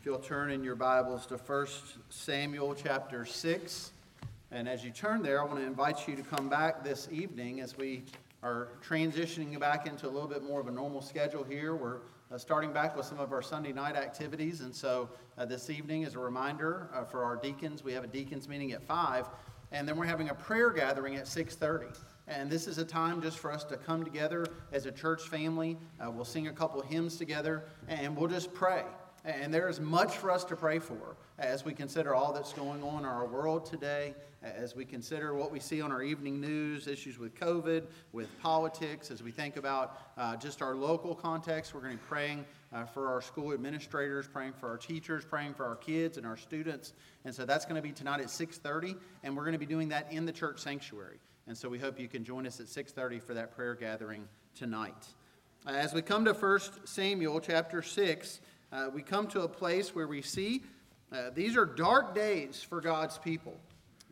If you'll turn in your Bibles to 1 Samuel chapter 6. And as you turn there, I want to invite you to come back this evening as we are transitioning back into a little bit more of a normal schedule here. We're uh, starting back with some of our Sunday night activities. And so uh, this evening, as a reminder uh, for our deacons, we have a deacons meeting at 5. And then we're having a prayer gathering at 6.30. And this is a time just for us to come together as a church family. Uh, we'll sing a couple hymns together and we'll just pray. And there is much for us to pray for as we consider all that's going on in our world today, as we consider what we see on our evening news, issues with COVID, with politics, as we think about uh, just our local context. We're going to be praying uh, for our school administrators, praying for our teachers, praying for our kids and our students. And so that's going to be tonight at 6:30, and we're going to be doing that in the church sanctuary. And so we hope you can join us at 6:30 for that prayer gathering tonight. As we come to 1 Samuel chapter 6, uh, we come to a place where we see uh, these are dark days for God's people.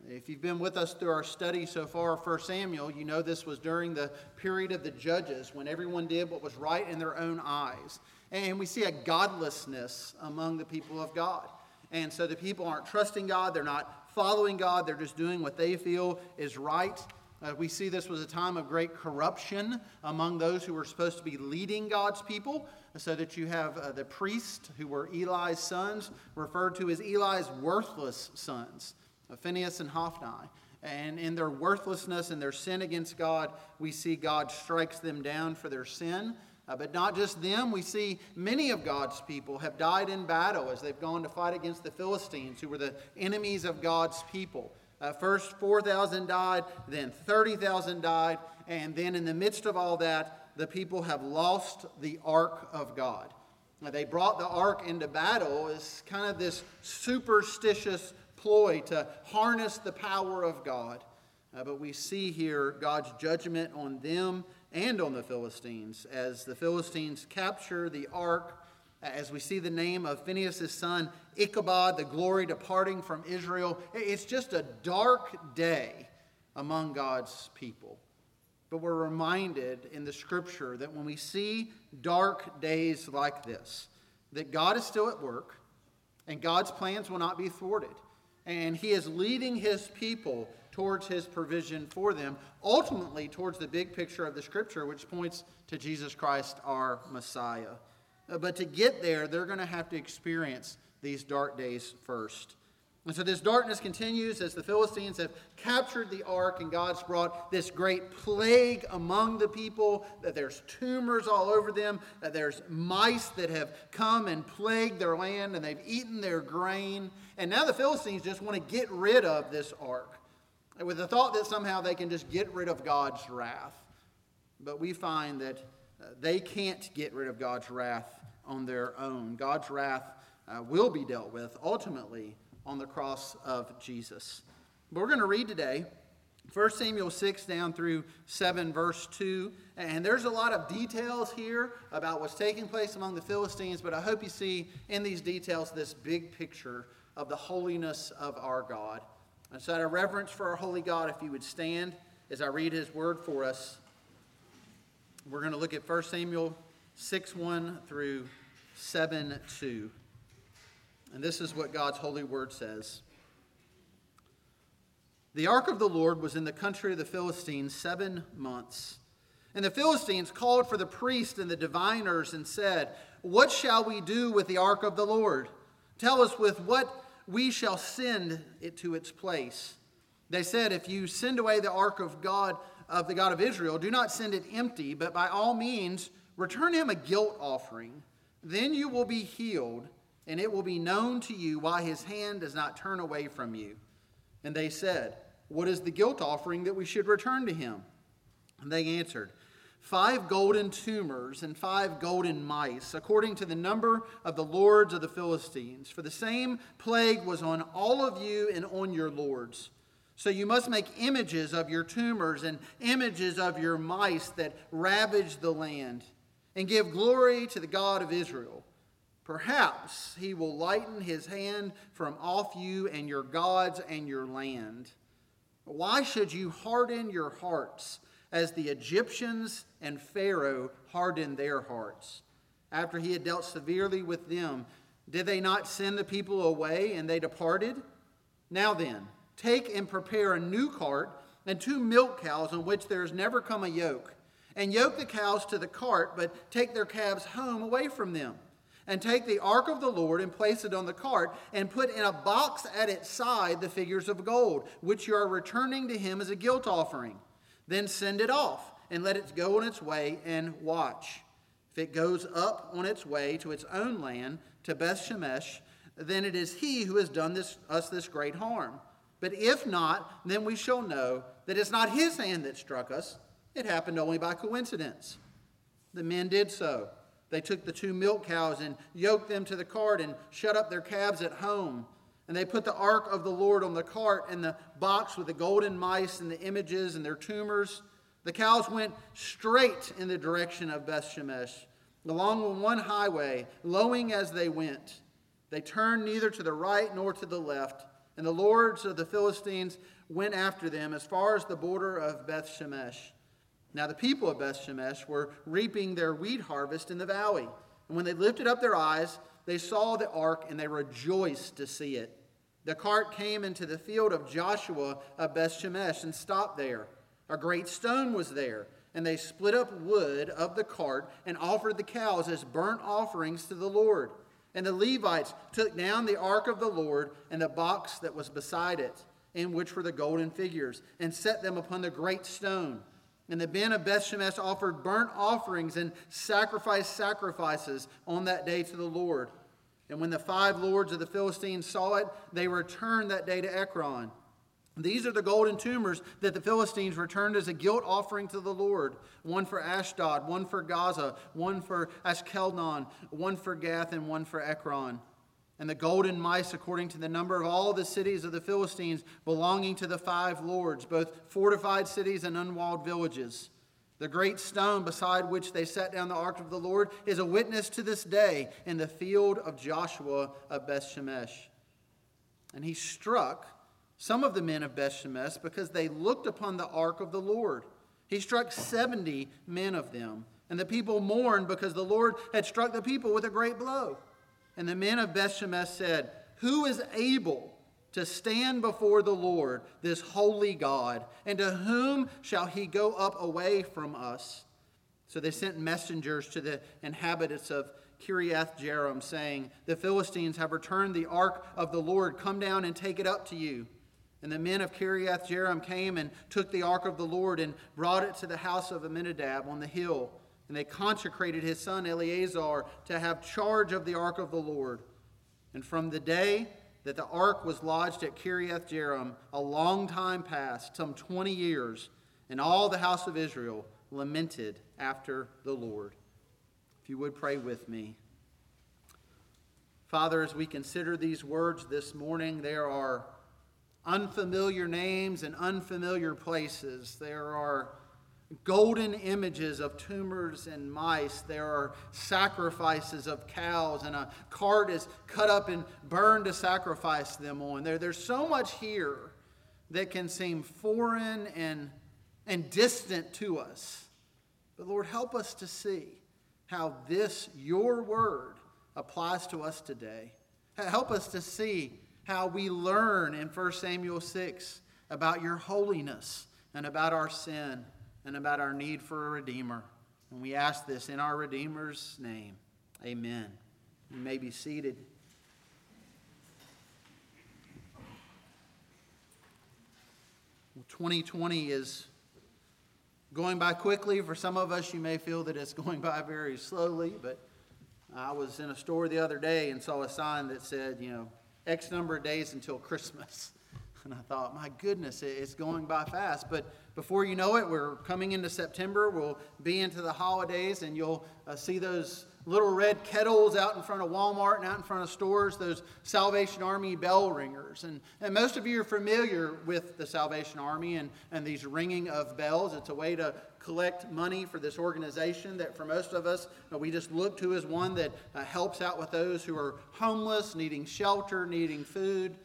If you've been with us through our study so far, 1 Samuel, you know this was during the period of the judges when everyone did what was right in their own eyes. And we see a godlessness among the people of God. And so the people aren't trusting God, they're not following God, they're just doing what they feel is right. Uh, we see this was a time of great corruption among those who were supposed to be leading God's people, so that you have uh, the priests who were Eli's sons, referred to as Eli's worthless sons, Phinehas and Hophni. And in their worthlessness and their sin against God, we see God strikes them down for their sin. Uh, but not just them, we see many of God's people have died in battle as they've gone to fight against the Philistines, who were the enemies of God's people. Uh, first, 4,000 died, then 30,000 died, and then in the midst of all that, the people have lost the ark of God. Now, they brought the ark into battle as kind of this superstitious ploy to harness the power of God. Uh, but we see here God's judgment on them and on the Philistines as the Philistines capture the ark as we see the name of Phinehas' son, Ichabod, the glory departing from Israel. It's just a dark day among God's people. But we're reminded in the scripture that when we see dark days like this, that God is still at work and God's plans will not be thwarted. And He is leading His people towards His provision for them, ultimately towards the big picture of the scripture, which points to Jesus Christ, our Messiah. Uh, but to get there, they're going to have to experience these dark days first. And so this darkness continues as the Philistines have captured the ark, and God's brought this great plague among the people that there's tumors all over them, that there's mice that have come and plagued their land, and they've eaten their grain. And now the Philistines just want to get rid of this ark with the thought that somehow they can just get rid of God's wrath. But we find that they can't get rid of God's wrath on their own. God's wrath uh, will be dealt with ultimately on the cross of Jesus. But we're going to read today 1 Samuel 6 down through 7, verse 2. And there's a lot of details here about what's taking place among the Philistines, but I hope you see in these details this big picture of the holiness of our God. And so, out of reverence for our holy God, if you would stand as I read his word for us, we're going to look at 1 Samuel 6 1 through 7 2. And this is what God's holy word says. The ark of the Lord was in the country of the Philistines seven months. And the Philistines called for the priests and the diviners and said, What shall we do with the ark of the Lord? Tell us with what we shall send it to its place. They said, If you send away the ark of God, of the God of Israel, do not send it empty, but by all means return him a guilt offering. Then you will be healed, and it will be known to you why his hand does not turn away from you. And they said, What is the guilt offering that we should return to him? And they answered, Five golden tumors and five golden mice, according to the number of the lords of the Philistines. For the same plague was on all of you and on your lords. So you must make images of your tumors and images of your mice that ravage the land and give glory to the God of Israel. Perhaps he will lighten his hand from off you and your gods and your land. Why should you harden your hearts as the Egyptians and Pharaoh hardened their hearts? After he had dealt severely with them, Did they not send the people away and they departed? Now then, take and prepare a new cart and two milk cows on which there has never come a yoke. And yoke the cows to the cart, but take their calves home away from them. And take the ark of the Lord and place it on the cart, and put in a box at its side the figures of gold, which you are returning to him as a guilt offering. Then send it off, and let it go on its way, and watch. If it goes up on its way to its own land, to Beth Shemesh, then it is he who has done this, us this great harm. But if not, then we shall know that it's not his hand that struck us. It happened only by coincidence. The men did so. They took the two milk cows and yoked them to the cart and shut up their calves at home. And they put the ark of the Lord on the cart and the box with the golden mice and the images and their tumors. The cows went straight in the direction of Beth Shemesh, along one highway, lowing as they went. They turned neither to the right nor to the left. And the lords of the Philistines went after them as far as the border of Beth Shemesh. Now the people of Beth Shemesh were reaping their wheat harvest in the valley. And when they lifted up their eyes, they saw the ark and they rejoiced to see it. The cart came into the field of Joshua of Beth Shemesh and stopped there. A great stone was there, and they split up wood of the cart and offered the cows as burnt offerings to the Lord. And the Levites took down the ark of the Lord and the box that was beside it, in which were the golden figures, and set them upon the great stone. And the men of Bethshemesh offered burnt offerings and sacrificed sacrifices on that day to the Lord. And when the five lords of the Philistines saw it, they returned that day to Ekron. These are the golden tumors that the Philistines returned as a guilt offering to the Lord one for Ashdod, one for Gaza, one for Ashkelon, one for Gath, and one for Ekron. And the golden mice, according to the number of all the cities of the Philistines belonging to the five lords, both fortified cities and unwalled villages. The great stone beside which they set down the ark of the Lord is a witness to this day in the field of Joshua of Bethshemesh. And he struck some of the men of Bethshemesh because they looked upon the ark of the Lord. He struck 70 men of them. And the people mourned because the Lord had struck the people with a great blow. And the men of Bethshemesh said, Who is able to stand before the Lord, this holy God? And to whom shall he go up away from us? So they sent messengers to the inhabitants of Kiriath Jearim, saying, The Philistines have returned the ark of the Lord. Come down and take it up to you. And the men of Kiriath Jearim came and took the ark of the Lord and brought it to the house of Abinadab on the hill. And they consecrated his son Eleazar to have charge of the ark of the Lord. And from the day that the ark was lodged at Kiriath Jearim, a long time passed, some 20 years, and all the house of Israel lamented after the Lord. If you would pray with me. Father, as we consider these words this morning, there are unfamiliar names and unfamiliar places. There are golden images of tumors and mice. There are sacrifices of cows, and a cart is cut up and burned to sacrifice them on. There, there's so much here that can seem foreign and, and distant to us. But Lord, help us to see how this, your word, applies to us today. Help us to see how we learn in 1 Samuel 6 about your holiness and about our sin and about our need for a Redeemer. And we ask this in our Redeemer's name. Amen. You may be seated. Well, 2020 is going by quickly. For some of us, you may feel that it's going by very slowly, but I was in a store the other day and saw a sign that said, you know, X number of days until Christmas. And I thought, my goodness, it's going by fast. But before you know it, we're coming into September. We'll be into the holidays, and you'll uh, see those little red kettles out in front of Walmart and out in front of stores, those Salvation Army bell ringers. And, and most of you are familiar with the Salvation Army and, and these ringing of bells. It's a way to collect money for this organization that for most of us, we just look to as one that uh, helps out with those who are homeless, needing shelter, needing food.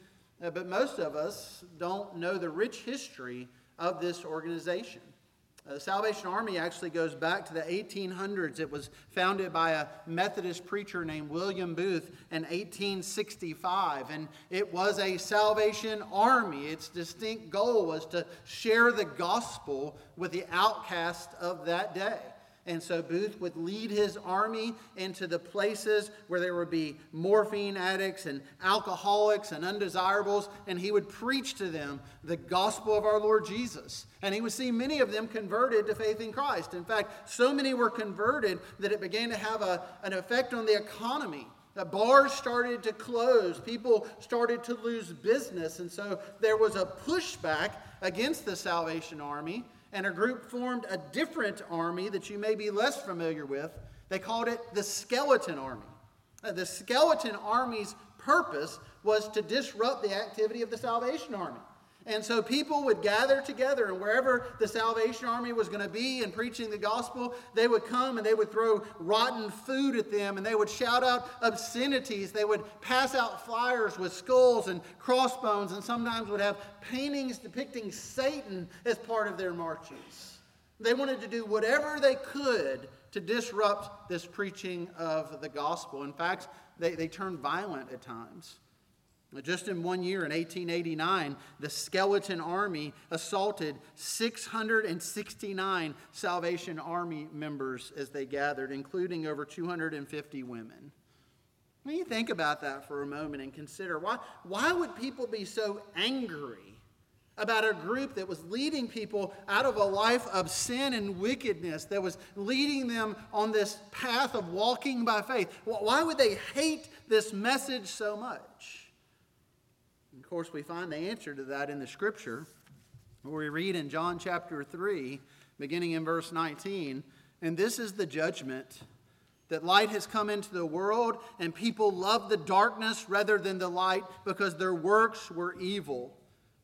Uh, but most of us don't know the rich history of this organization. Uh, the Salvation Army actually goes back to the 1800s. It was founded by a Methodist preacher named William Booth in 1865, and it was a Salvation Army. Its distinct goal was to share the gospel with the outcast of that day. And so Booth would lead his army into the places where there would be morphine addicts and alcoholics and undesirables, and he would preach to them the gospel of our Lord Jesus. And he would see many of them converted to faith in Christ. In fact, so many were converted that it began to have a, an effect on the economy. The bars started to close. People started to lose business. And so there was a pushback against the Salvation Army and a group formed a different army that you may be less familiar with. They called it the Skeleton Army. Uh, the Skeleton Army's purpose was to disrupt the activity of the Salvation Army. And so people would gather together, and wherever the Salvation Army was going to be and preaching the gospel, they would come and they would throw rotten food at them, and they would shout out obscenities. They would pass out flyers with skulls and crossbones, and sometimes would have paintings depicting Satan as part of their marches. They wanted to do whatever they could to disrupt this preaching of the gospel. In fact, they, they turned violent at times. Just in one year, in 1889, the Skeleton Army assaulted 669 Salvation Army members as they gathered, including over 250 women. When you think about that for a moment and consider why, why would people be so angry about a group that was leading people out of a life of sin and wickedness, that was leading them on this path of walking by faith? Why would they hate this message so much? Of course, we find the answer to that in the scripture, where we read in John chapter 3, beginning in verse 19, and this is the judgment that light has come into the world, and people love the darkness rather than the light because their works were evil.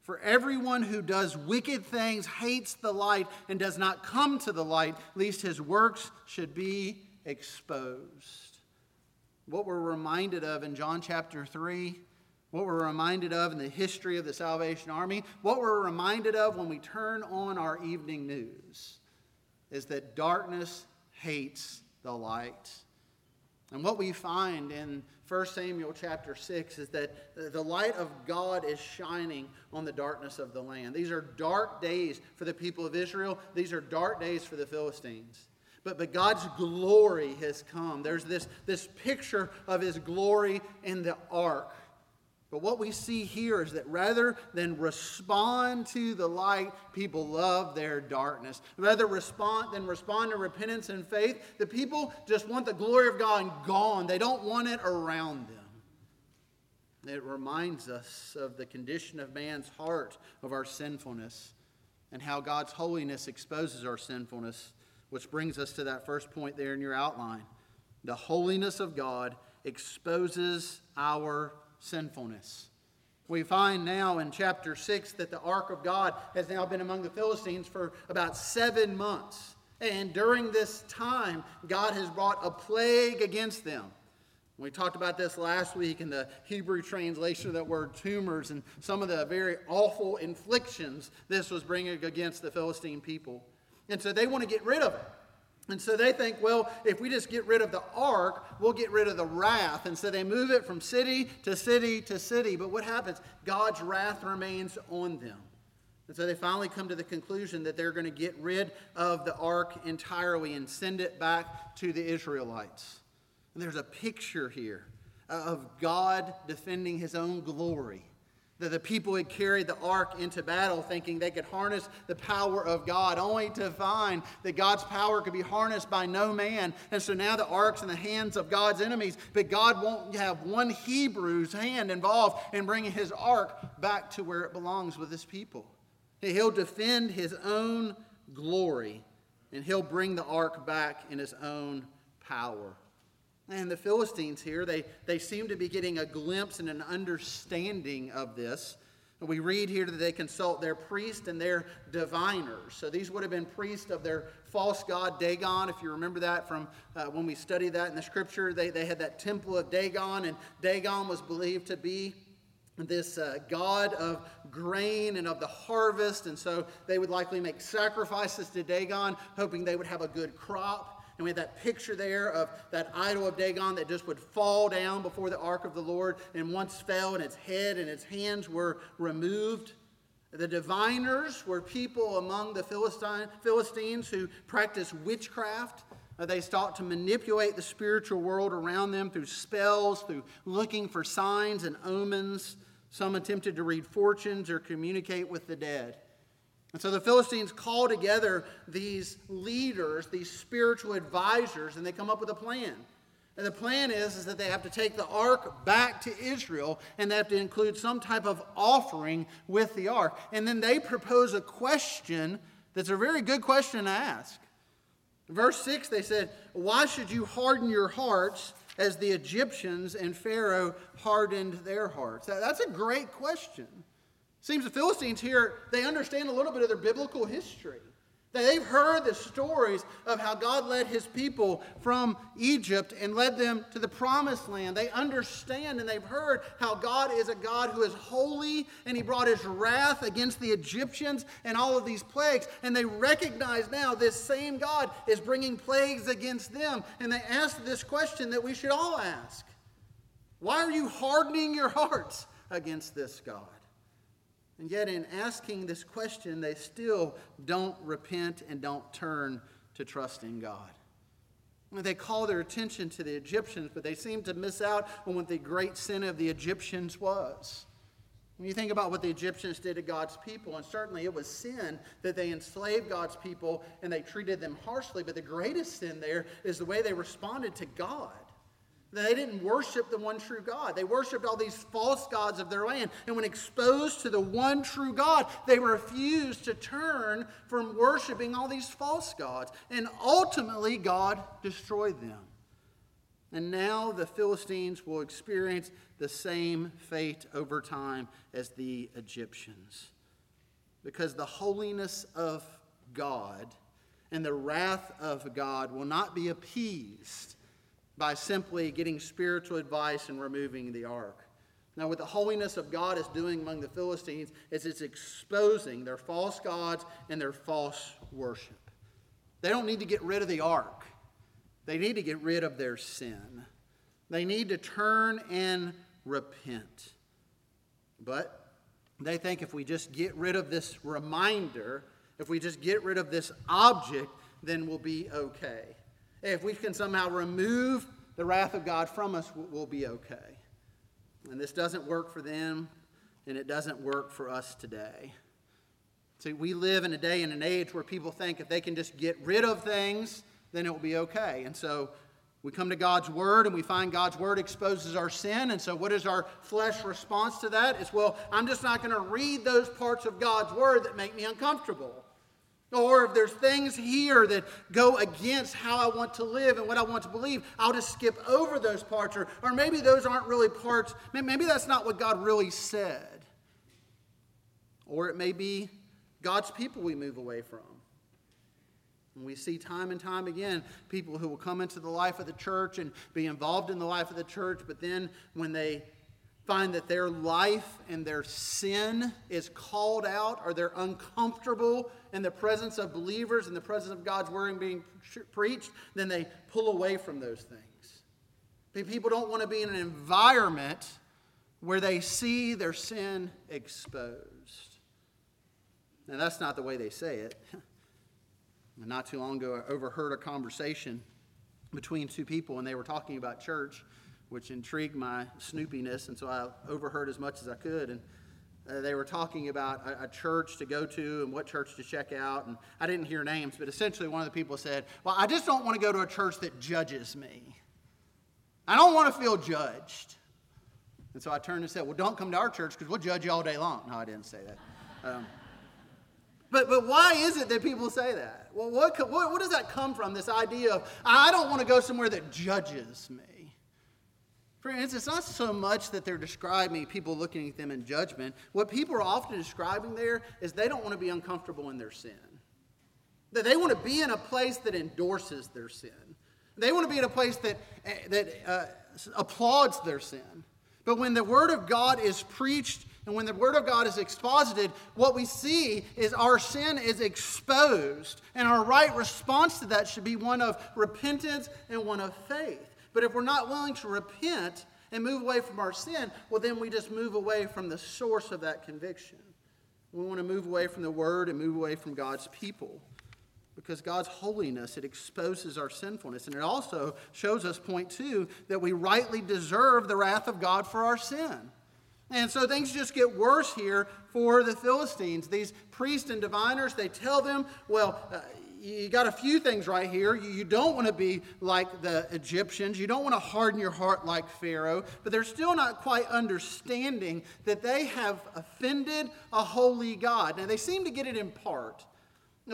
For everyone who does wicked things hates the light and does not come to the light, lest his works should be exposed. What we're reminded of in John chapter 3 what we're reminded of in the history of the Salvation Army, what we're reminded of when we turn on our evening news, is that darkness hates the light. And what we find in 1 Samuel chapter 6 is that the light of God is shining on the darkness of the land. These are dark days for the people of Israel, these are dark days for the Philistines. But, but God's glory has come. There's this, this picture of his glory in the ark. But what we see here is that rather than respond to the light, people love their darkness. Rather respond than respond to repentance and faith, the people just want the glory of God gone. They don't want it around them. It reminds us of the condition of man's heart, of our sinfulness, and how God's holiness exposes our sinfulness, which brings us to that first point there in your outline. The holiness of God exposes our sinfulness. We find now in chapter 6 that the ark of God has now been among the Philistines for about seven months. And during this time, God has brought a plague against them. We talked about this last week in the Hebrew translation of that word tumors and some of the very awful inflictions this was bringing against the Philistine people. And so they want to get rid of it. And so they think, well, if we just get rid of the ark, we'll get rid of the wrath. And so they move it from city to city to city. But what happens? God's wrath remains on them. And so they finally come to the conclusion that they're going to get rid of the ark entirely and send it back to the Israelites. And there's a picture here of God defending his own glory that the people had carried the ark into battle thinking they could harness the power of God, only to find that God's power could be harnessed by no man. And so now the ark's in the hands of God's enemies, but God won't have one Hebrew's hand involved in bringing his ark back to where it belongs with his people. He'll defend his own glory, and he'll bring the ark back in his own power. And the Philistines here, they, they seem to be getting a glimpse and an understanding of this. We read here that they consult their priest and their diviners. So these would have been priests of their false god Dagon. If you remember that from uh, when we studied that in the scripture, they, they had that temple of Dagon, and Dagon was believed to be this uh, god of grain and of the harvest, and so they would likely make sacrifices to Dagon, hoping they would have a good crop. And we have that picture there of that idol of Dagon that just would fall down before the ark of the Lord, and once fell, and its head and its hands were removed. The diviners were people among the Philistine, Philistines who practiced witchcraft. Uh, they sought to manipulate the spiritual world around them through spells, through looking for signs and omens. Some attempted to read fortunes or communicate with the dead. And so the Philistines call together these leaders, these spiritual advisors, and they come up with a plan. And the plan is, is that they have to take the ark back to Israel and they have to include some type of offering with the ark. And then they propose a question that's a very good question to ask. Verse 6, they said, Why should you harden your hearts as the Egyptians and Pharaoh hardened their hearts? That's a great question. Seems the Philistines here, they understand a little bit of their biblical history. They've heard the stories of how God led his people from Egypt and led them to the promised land. They understand and they've heard how God is a God who is holy and he brought his wrath against the Egyptians and all of these plagues. And they recognize now this same God is bringing plagues against them. And they ask this question that we should all ask Why are you hardening your hearts against this God? And yet, in asking this question, they still don't repent and don't turn to trust in God. They call their attention to the Egyptians, but they seem to miss out on what the great sin of the Egyptians was. When you think about what the Egyptians did to God's people, and certainly it was sin that they enslaved God's people and they treated them harshly, but the greatest sin there is the way they responded to God. They didn't worship the one true God. They worshiped all these false gods of their land. And when exposed to the one true God, they refused to turn from worshiping all these false gods. And ultimately, God destroyed them. And now the Philistines will experience the same fate over time as the Egyptians. Because the holiness of God and the wrath of God will not be appeased by simply getting spiritual advice and removing the ark. Now, what the holiness of God is doing among the Philistines is it's exposing their false gods and their false worship. They don't need to get rid of the ark, they need to get rid of their sin. They need to turn and repent. But they think if we just get rid of this reminder, if we just get rid of this object, then we'll be okay. If we can somehow remove the wrath of God from us, we'll be okay. And this doesn't work for them, and it doesn't work for us today. See, we live in a day and an age where people think if they can just get rid of things, then it will be okay. And so we come to God's Word and we find God's Word exposes our sin. And so, what is our flesh response to that? It's, well, I'm just not going to read those parts of God's Word that make me uncomfortable. Or if there's things here that go against how I want to live and what I want to believe, I'll just skip over those parts. Or, or maybe those aren't really parts, maybe that's not what God really said. Or it may be God's people we move away from. And we see time and time again people who will come into the life of the church and be involved in the life of the church, but then when they find that their life and their sin is called out or they're uncomfortable in the presence of believers, in the presence of God's word being preached, then they pull away from those things. People don't want to be in an environment where they see their sin exposed. Now, that's not the way they say it. Not too long ago, I overheard a conversation between two people, and they were talking about church which intrigued my snoopiness, and so I overheard as much as I could. And uh, they were talking about a, a, church to go to and what church to check out. And I didn't hear names, but essentially one of the people said, Well, I just don't want to go to a church that judges me. I don't want to feel judged. And so I turned and said, Well, don't come to our church because we'll judge you all day long. No, I didn't say that. Um, but, but why is it that people say that? Well, what, what, what does that come from, this idea of, I don't want to go somewhere that judges me? Friends, it's not so much that they're describing people looking at them in judgment. What people are often describing there is they don't want to be uncomfortable in their sin. That they want to be in a place that endorses their sin. They want to be in a place that, that uh, applauds their sin. But when the Word of God is preached and when the Word of God is exposited, what we see is our sin is exposed. And our right response to that should be one of repentance and one of faith. But if we're not willing to repent and move away from our sin, well, then we just move away from the source of that conviction. We want to move away from the Word and move away from God's people. Because God's holiness, it exposes our sinfulness. And it also shows us, point two, that we rightly deserve the wrath of God for our sin. And so things just get worse here for the Philistines. These priests and diviners, they tell them, well, uh, you got a few things right here. You don't want to be like the Egyptians. You don't want to harden your heart like Pharaoh. But they're still not quite understanding that they have offended a holy God. Now, they seem to get it in part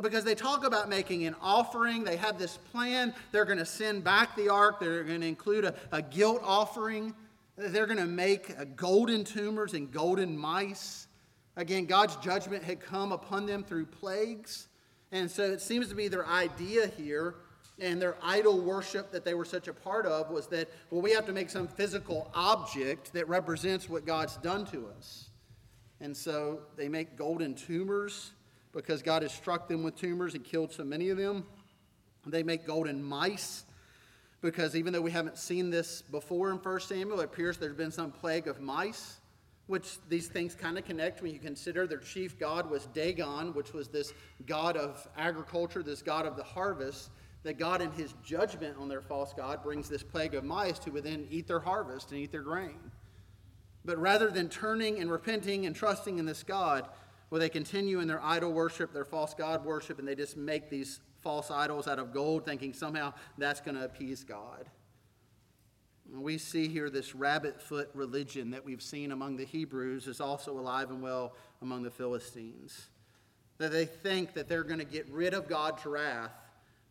because they talk about making an offering. They have this plan. They're going to send back the ark, they're going to include a, a guilt offering. They're going to make uh, golden tumors and golden mice. Again, God's judgment had come upon them through plagues. And so it seems to be their idea here and their idol worship that they were such a part of was that, well, we have to make some physical object that represents what God's done to us. And so they make golden tumors because God has struck them with tumors and killed so many of them. They make golden mice because even though we haven't seen this before in 1 Samuel, it appears there's been some plague of mice, which these things kind of connect when you consider their chief god was Dagon, which was this god of agriculture, this god of the harvest. That God, in his judgment on their false God, brings this plague of mice to within eat their harvest and eat their grain. But rather than turning and repenting and trusting in this God, well, they continue in their idol worship, their false God worship, and they just make these false idols out of gold, thinking somehow that's going to appease God. We see here this rabbit foot religion that we've seen among the Hebrews is also alive and well among the Philistines. That they think that they're going to get rid of God's wrath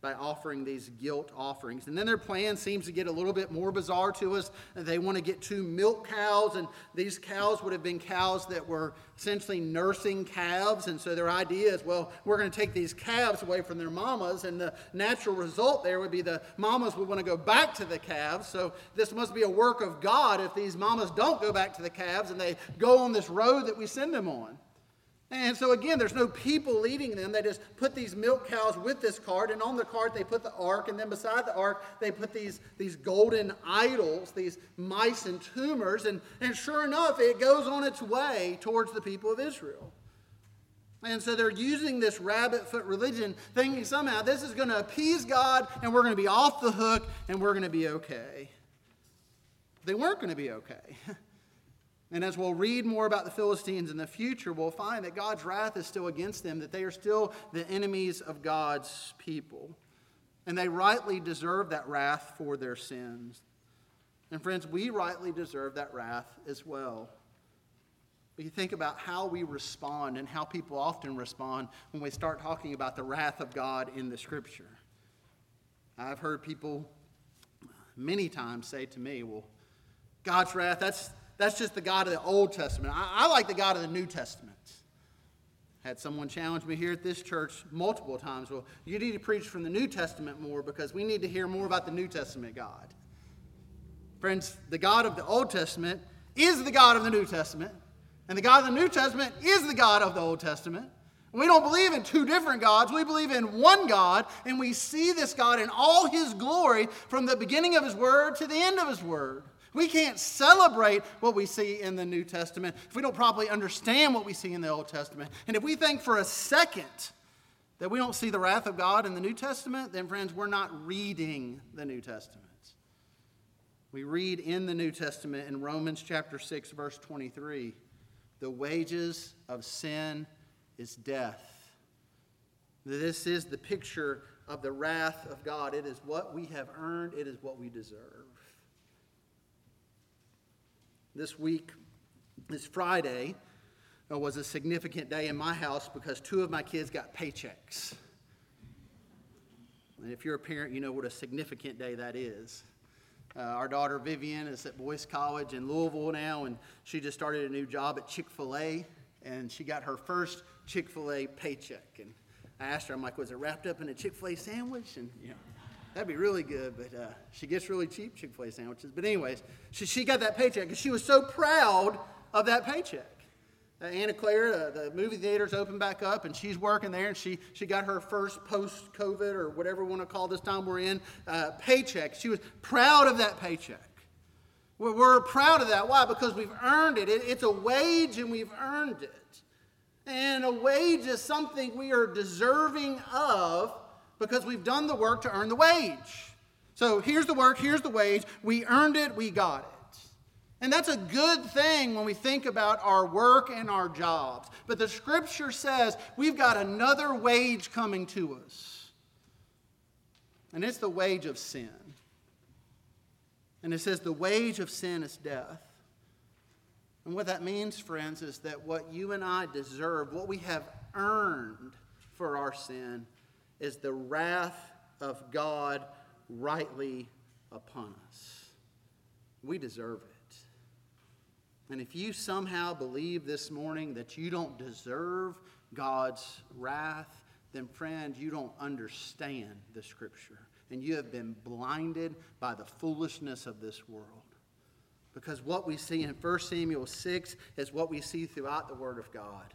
by offering these guilt offerings. And then their plan seems to get a little bit more bizarre to us. They want to get two milk cows, and these cows would have been cows that were essentially nursing calves. And so their idea is well, we're going to take these calves away from their mamas, and the natural result there would be the mamas would want to go back to the calves. So this must be a work of God if these mamas don't go back to the calves and they go on this road that we send them on. And so again, there's no people leading them. They just put these milk cows with this cart, and on the cart they put the ark, and then beside the ark they put these, these golden idols, these mice and tumors, and, and sure enough, it goes on its way towards the people of Israel. And so they're using this rabbit foot religion, thinking somehow this is going to appease God, and we're going to be off the hook, and we're going to be okay. They weren't going to be okay. And as we'll read more about the Philistines in the future, we'll find that God's wrath is still against them, that they are still the enemies of God's people. And they rightly deserve that wrath for their sins. And friends, we rightly deserve that wrath as well. But you think about how we respond and how people often respond when we start talking about the wrath of God in the Scripture. I've heard people many times say to me, well, God's wrath, that's, that's just the God of the Old Testament. I, I like the God of the New Testament. Had someone challenge me here at this church multiple times. Well, you need to preach from the New Testament more because we need to hear more about the New Testament God. Friends, the God of the Old Testament is the God of the New Testament, and the God of the New Testament is the God of the Old Testament. We don't believe in two different gods. We believe in one God, and we see this God in all his glory from the beginning of his word to the end of his word. We can't celebrate what we see in the New Testament if we don't properly understand what we see in the Old Testament. And if we think for a second that we don't see the wrath of God in the New Testament, then, friends, we're not reading the New Testament. We read in the New Testament in Romans chapter 6, verse 23 the wages of sin is death. This is the picture of the wrath of God. It is what we have earned, it is what we deserve. This week, this Friday, uh, was a significant day in my house because two of my kids got paychecks. And if you're a parent, you know what a significant day that is. Uh, our daughter Vivian is at Boyce College in Louisville now, and she just started a new job at Chick fil A, and she got her first Chick fil A paycheck. And I asked her, I'm like, was it wrapped up in a Chick fil A sandwich? And, you know, That'd be really good, but uh, she gets really cheap Chick fil A sandwiches. But, anyways, she, she got that paycheck and she was so proud of that paycheck. Uh, Anna Claire, uh, the movie theater's open back up, and she's working there, and she, she got her first post COVID or whatever we want to call this time we're in uh, paycheck. She was proud of that paycheck. We're, we're proud of that. Why? Because we've earned it. it. It's a wage, and we've earned it. And a wage is something we are deserving of because we've done the work to earn the wage. So here's the work, here's the wage. We earned it, we got it. And that's a good thing when we think about our work and our jobs. But the scripture says we've got another wage coming to us. And it's the wage of sin. And it says the wage of sin is death. And what that means, friends, is that what you and I deserve, what we have earned for our sin, is the wrath of God rightly upon us. We deserve it. And if you somehow believe this morning that you don't deserve God's wrath, then, friend, you don't understand the Scripture. And you have been blinded by the foolishness of this world. Because what we see in 1 Samuel 6 is what we see throughout the Word of God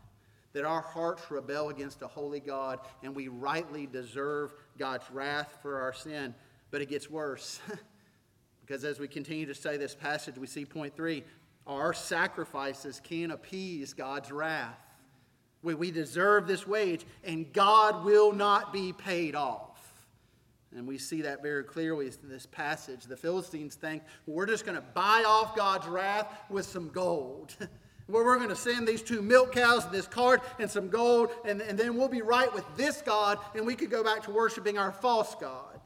that our hearts rebel against a holy God and we rightly deserve God's wrath for our sin. But it gets worse. because as we continue to study this passage, we see point three our sacrifices can appease God's wrath. We, we deserve this wage, and God will not be paid off. And we see that very clearly in this passage. The Philistines think, we're just going to buy off God's wrath with some gold. where we're going to send these two milk cows and this cart and some gold, and, and then we'll be right with this God, and we could go back to worshiping our false God.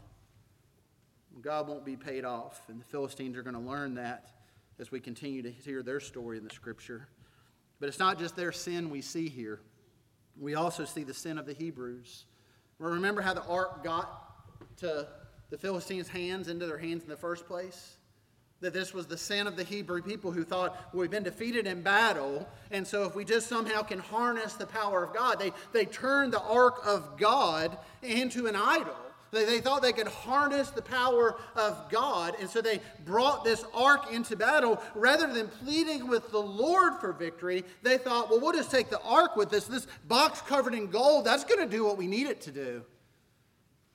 God won't be paid off, and the Philistines are going to learn that as we continue to hear their story in the scripture. But it's not just their sin we see here, we also see the sin of the Hebrews. Remember how the ark got to the Philistines' hands, into their hands in the first place? That this was the sin of the Hebrew people who thought, well, we've been defeated in battle, and so if we just somehow can harness the power of God, they, they turned the ark of God into an idol. They, they thought they could harness the power of God, and so they brought this ark into battle. Rather than pleading with the Lord for victory, they thought, well, we'll just take the ark with us. This box covered in gold, that's going to do what we need it to do.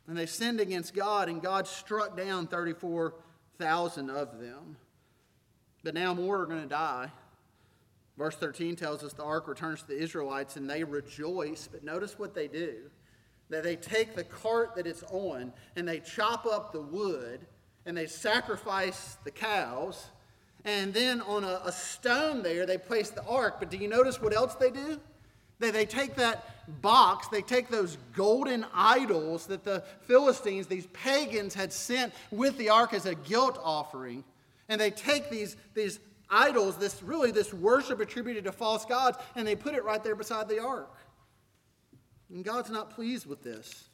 And they sinned against God, and God struck down 34,000 of them. But now more are going to die. Verse 13 tells us the ark returns to the Israelites and they rejoice. But notice what they do that they take the cart that it's on and they chop up the wood and they sacrifice the cows. And then on a, a, stone there, they place the ark. But do you notice what else they do? They, they take that box, they take those golden idols that the Philistines, these pagans, had sent with the ark as a guilt offering. And they take these, these idols, this really this worship attributed to false gods, and they put it right there beside the ark. And God's not pleased with this.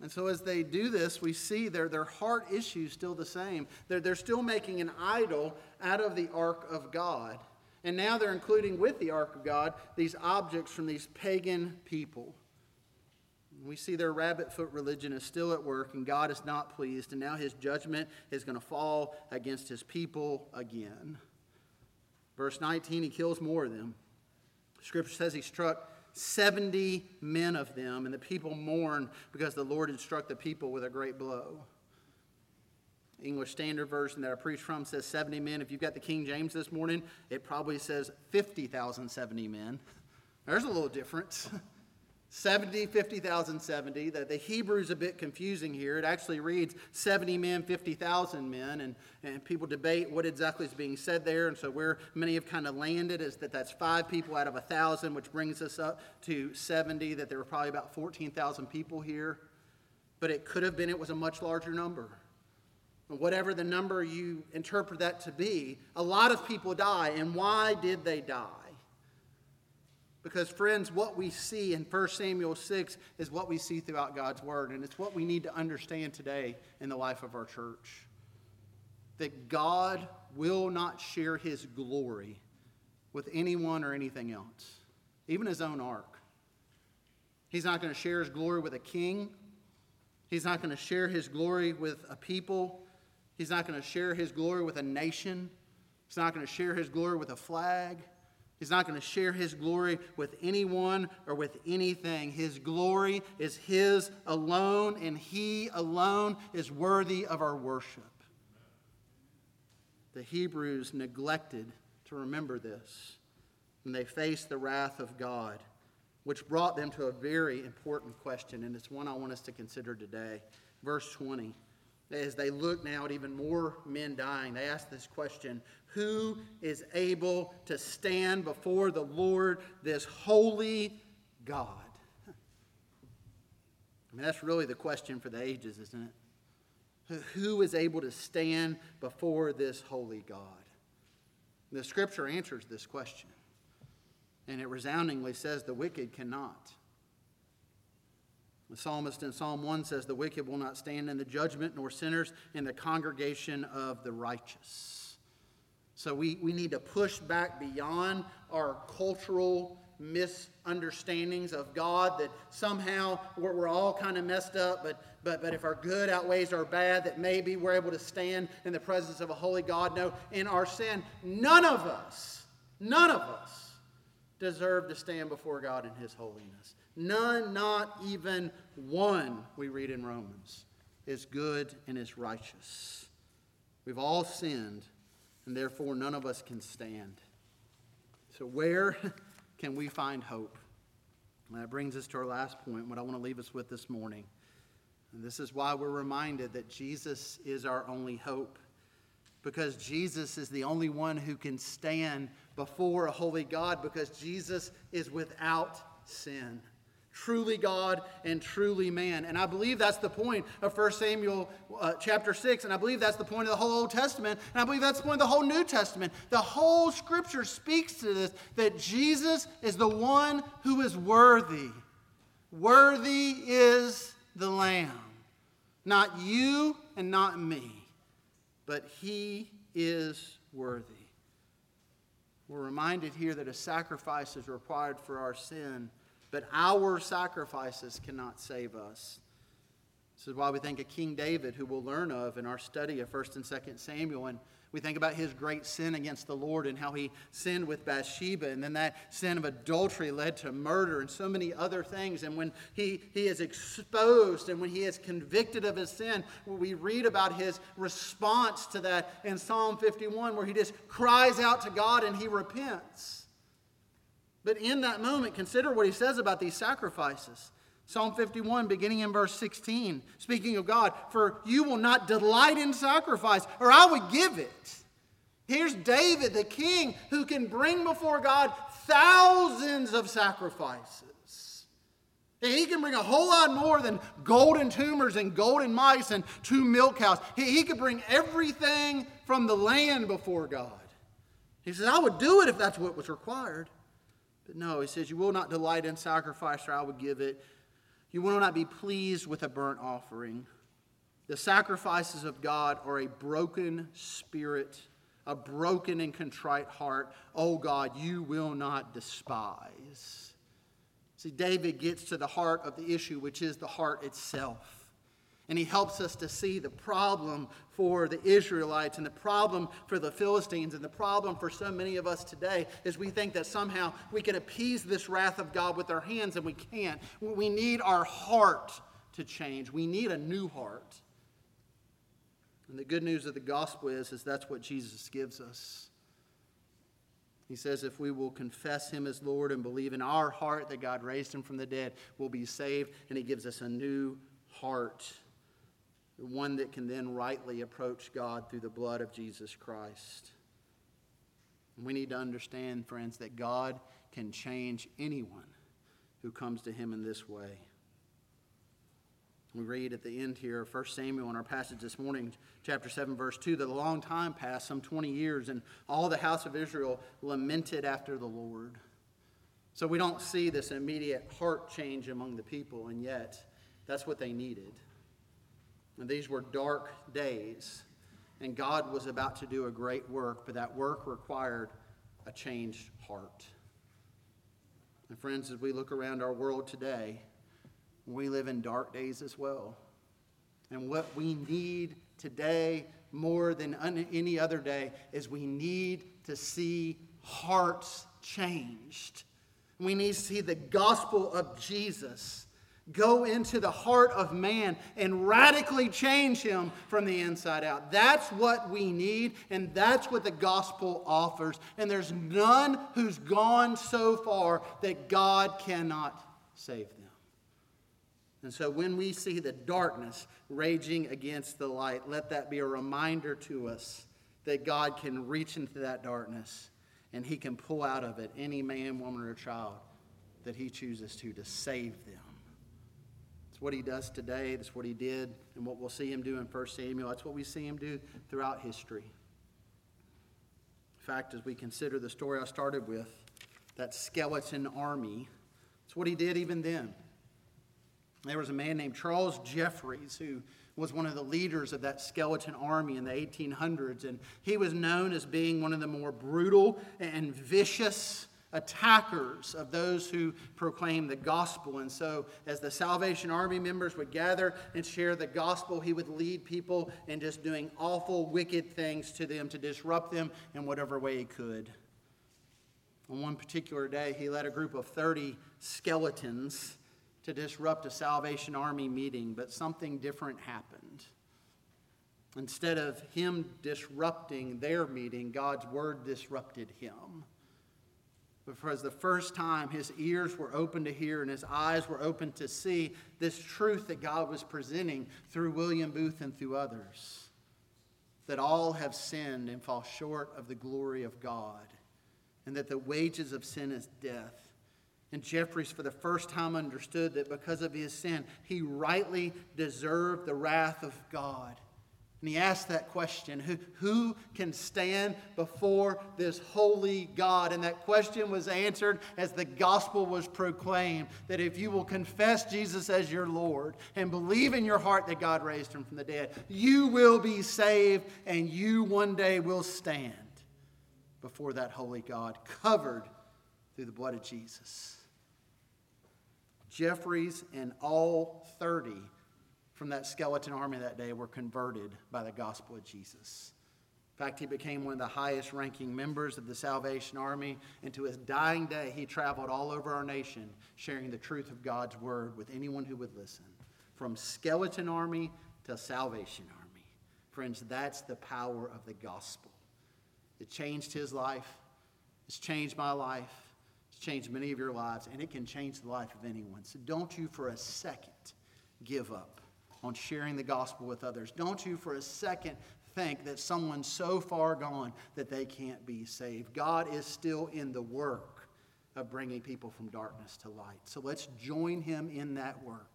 And so, as they do this, we see their, their heart issue still the same. They're, they're still making an idol out of the ark of God. And now they're including with the ark of God these objects from these pagan people. We see their rabbit foot religion is still at work, and God is not pleased. And now his judgment is going to fall against his people again. Verse 19, he kills more of them. Scripture says he struck 70 men of them, and the people mourned because the Lord had struck the people with a great blow. English Standard Version that I preach from says 70 men. If you've got the King James this morning, it probably says 50,070 men. There's a little difference. 70, 50,000, 70. The, the is a bit confusing here. It actually reads 70 men, 50,000 men, and, and people debate what exactly is being said there. And so, where many have kind of landed is that that's five people out of a 1,000, which brings us up to 70, that there were probably about 14,000 people here. But it could have been it was a much larger number. Whatever the number you interpret that to be, a lot of people die. And why did they die? Because, friends, what we see in 1 Samuel 6 is what we see throughout God's Word, and it's what we need to understand today in the life of our church. That God will not share his glory with anyone or anything else, even his own ark. He's not going to share his glory with a king. He's not going to share his glory with a people. He's not going to share his glory with a nation. He's not going to share his glory with a flag. He's not going to share his glory with anyone or with anything. His glory is his alone, and he alone is worthy of our worship. The Hebrews neglected to remember this, and they faced the wrath of God, which brought them to a very important question, and it's one I want us to consider today. Verse 20 as they look now at even more men dying, they ask this question Who is able to stand before the Lord, this holy God? I mean, that's really the question for the ages, isn't it? Who is able to stand before this holy God? The scripture answers this question, and it resoundingly says the wicked cannot. The psalmist in Psalm 1 says, The wicked will not stand in the judgment, nor sinners in the congregation of the righteous. So we, we need to push back beyond our cultural misunderstandings of God that somehow we're, we're all kind of messed up, but, but, but if our good outweighs our bad, that maybe we're able to stand in the presence of a holy God. No, in our sin, none of us, none of us deserve to stand before God in His holiness. None, not even one, we read in Romans, is good and is righteous. We've all sinned, and therefore none of us can stand. So, where can we find hope? And that brings us to our last point, what I want to leave us with this morning. And this is why we're reminded that Jesus is our only hope. Because Jesus is the only one who can stand before a holy God, because Jesus is without sin truly God and truly man. And I believe that's the point of 1 Samuel uh, chapter 6. And I believe that's the point of the whole Old Testament. And I believe that's the point of the whole New Testament. The whole scripture speaks to this that Jesus is the one who is worthy. Worthy is the Lamb. Not you and not me, but he is worthy. We're reminded here that a sacrifice is required for our sin but our sacrifices cannot save us. This is why we think of King David, who we'll learn of in our study of 1st and 2nd Samuel. And we think about his great sin against the Lord and how he sinned with Bathsheba. And then that sin of adultery led to murder and so many other things. And when he, he is exposed and when he is convicted of his sin, we read about his response to that in Psalm 51, where he just cries out to God and he repents. But in that moment, consider what he says about these sacrifices. Psalm 51, beginning in verse 16, speaking of God, for you will not delight in sacrifice, or I would give it. Here's David, the king, who can bring before God thousands of sacrifices. He can bring a whole lot more than golden tumors and golden mice and two milk cows. He, he could bring everything from the land before God. He says, I would do it if that's what was required. But no, he says, You will not delight in sacrifice, or I would give it. You will not be pleased with a burnt offering. The sacrifices of God are a broken spirit, a broken and contrite heart. Oh God, you will not despise. See, David gets to the heart of the issue, which is the heart itself. And he helps us to see the problem for the Israelites and the problem for the Philistines and the problem for so many of us today is we think that somehow we can appease this wrath of God with our hands and we can't. We need our heart to change. We need a new heart. And the good news of the gospel is, is that's what Jesus gives us. He says, if we will confess him as Lord and believe in our heart that God raised him from the dead, we'll be saved, and he gives us a new heart one that can then rightly approach God through the blood of Jesus Christ. We need to understand, friends, that God can change anyone who comes to him in this way. We read at the end here, 1 Samuel in our passage this morning, chapter 7, verse 2, that a long time passed, some 20 years, and all the house of Israel lamented after the Lord. So we don't see this immediate heart change among the people, and yet that's what they needed. And these were dark days, and God was about to do a great work, but that work required a changed heart. And friends, as we look around our world today, we live in dark days as well. And what we need today more than any other day is we need to see hearts changed. We need to see the gospel of Jesus go into the heart of man and radically change him from the inside out. That's what we need, and that's what the gospel offers. And there's none who's gone so far that God cannot save them. And so when we see the darkness raging against the light, let that be a reminder to us that God can reach into that darkness and he can pull out of it any man, woman, or child that he chooses to to save them. It's what he does today. That's what he did, and what we'll see him do in 1 Samuel. That's what we see him do throughout history. In fact, as we consider the story I started with, that skeleton army, it's what he did even then. There was a man named Charles Jeffries who was one of the leaders of that skeleton army in the 1800s, and he was known as being one of the more brutal and vicious attackers of those who proclaim the gospel. And so, as the Salvation Army members would gather and share the gospel, he would lead people in just doing awful, wicked things to them to disrupt them in whatever way he could. On one particular day, he led a group of 30 skeletons to disrupt a Salvation Army meeting, but something different happened. Instead of him disrupting their meeting, God's word disrupted him. For the first time, his ears were open to hear and his eyes were open to see this truth that God was presenting through William Booth and through others that all have sinned and fall short of the glory of God, and that the wages of sin is death. And Jeffries, for the first time, understood that because of his sin, he rightly deserved the wrath of God. And he asked that question who, who can stand before this holy God? And that question was answered as the gospel was proclaimed that if you will confess Jesus as your Lord and believe in your heart that God raised him from the dead, you will be saved and you one day will stand before that holy God, covered through the blood of Jesus. Jeffries and all 30 from that skeleton army that day were converted by the gospel of Jesus. In fact, he became one of the highest ranking members of the Salvation Army, and to his dying day, he traveled all over our nation sharing the truth of God's word with anyone who would listen. From skeleton army to Salvation Army. Friends, that's the power of the gospel. It changed his life, it's changed my life, it's changed many of your lives, and it can change the life of anyone. So don't you for a second give up on sharing the gospel with others. Don't you for a second think that someone's so far gone that they can't be saved. God is still in the work of bringing people from darkness to light. So let's join him in that work.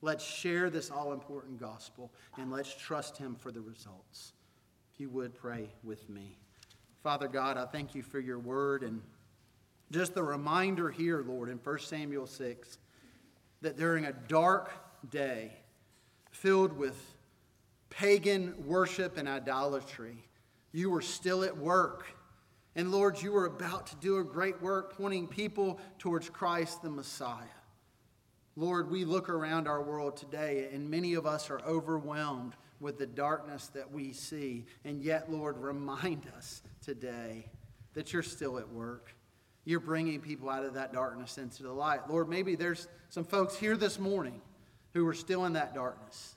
Let's share this all important gospel and let's trust him for the results. If you would pray with me. Father God, I thank you for your word and just the reminder here, Lord, in 1 Samuel 6, that during a dark day, filled with pagan worship and idolatry. You were still at work. And Lord, you were about to do a great work pointing people towards Christ the Messiah. Lord, we look around our world today, and many of us are overwhelmed with the darkness that we see. And yet, Lord, remind us today that you're still at work. You're bringing people out of that darkness into the light. Lord, maybe there's some folks here this morning who are still in that darkness.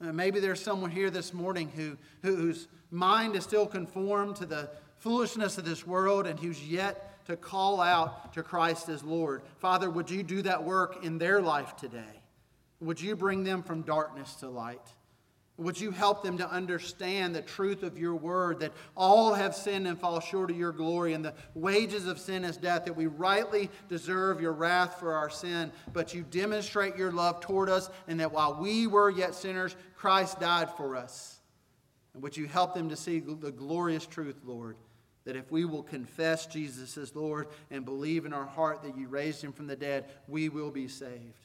Uh, maybe there's someone here this morning who, whose mind is still conformed to the foolishness of this world and who's yet to call out to Christ as Lord. Father, would you do that work in their life today? Would you bring them from darkness to light? Would you help them to understand the truth of your word that all have sinned and fall short of your glory, and the wages of sin is death, that we rightly deserve your wrath for our sin, but you demonstrate your love toward us, and that while we were yet sinners, Christ died for us. And would you help them to see the glorious truth, Lord, that if we will confess Jesus as Lord and believe in our heart that you raised him from the dead, we will be saved.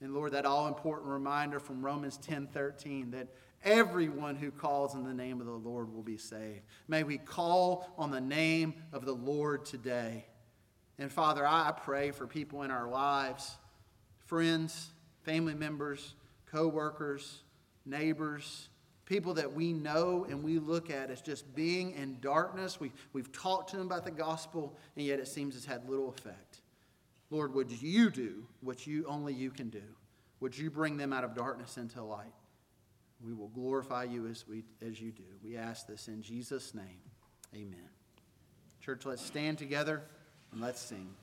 And Lord, that all important reminder from Romans 10 13 that everyone who calls in the name of the Lord will be saved. May we call on the name of the Lord today. And Father, I pray for people in our lives, friends, family members, co workers, neighbors, people that we know and we look at as just being in darkness. We, we've talked to them about the gospel, and yet it seems it's had little effect. Lord, would you do what you only you can do? Would you bring them out of darkness into light? We will glorify you as, we, as you do. We ask this in Jesus' name. Amen. Church, let's stand together and let's sing.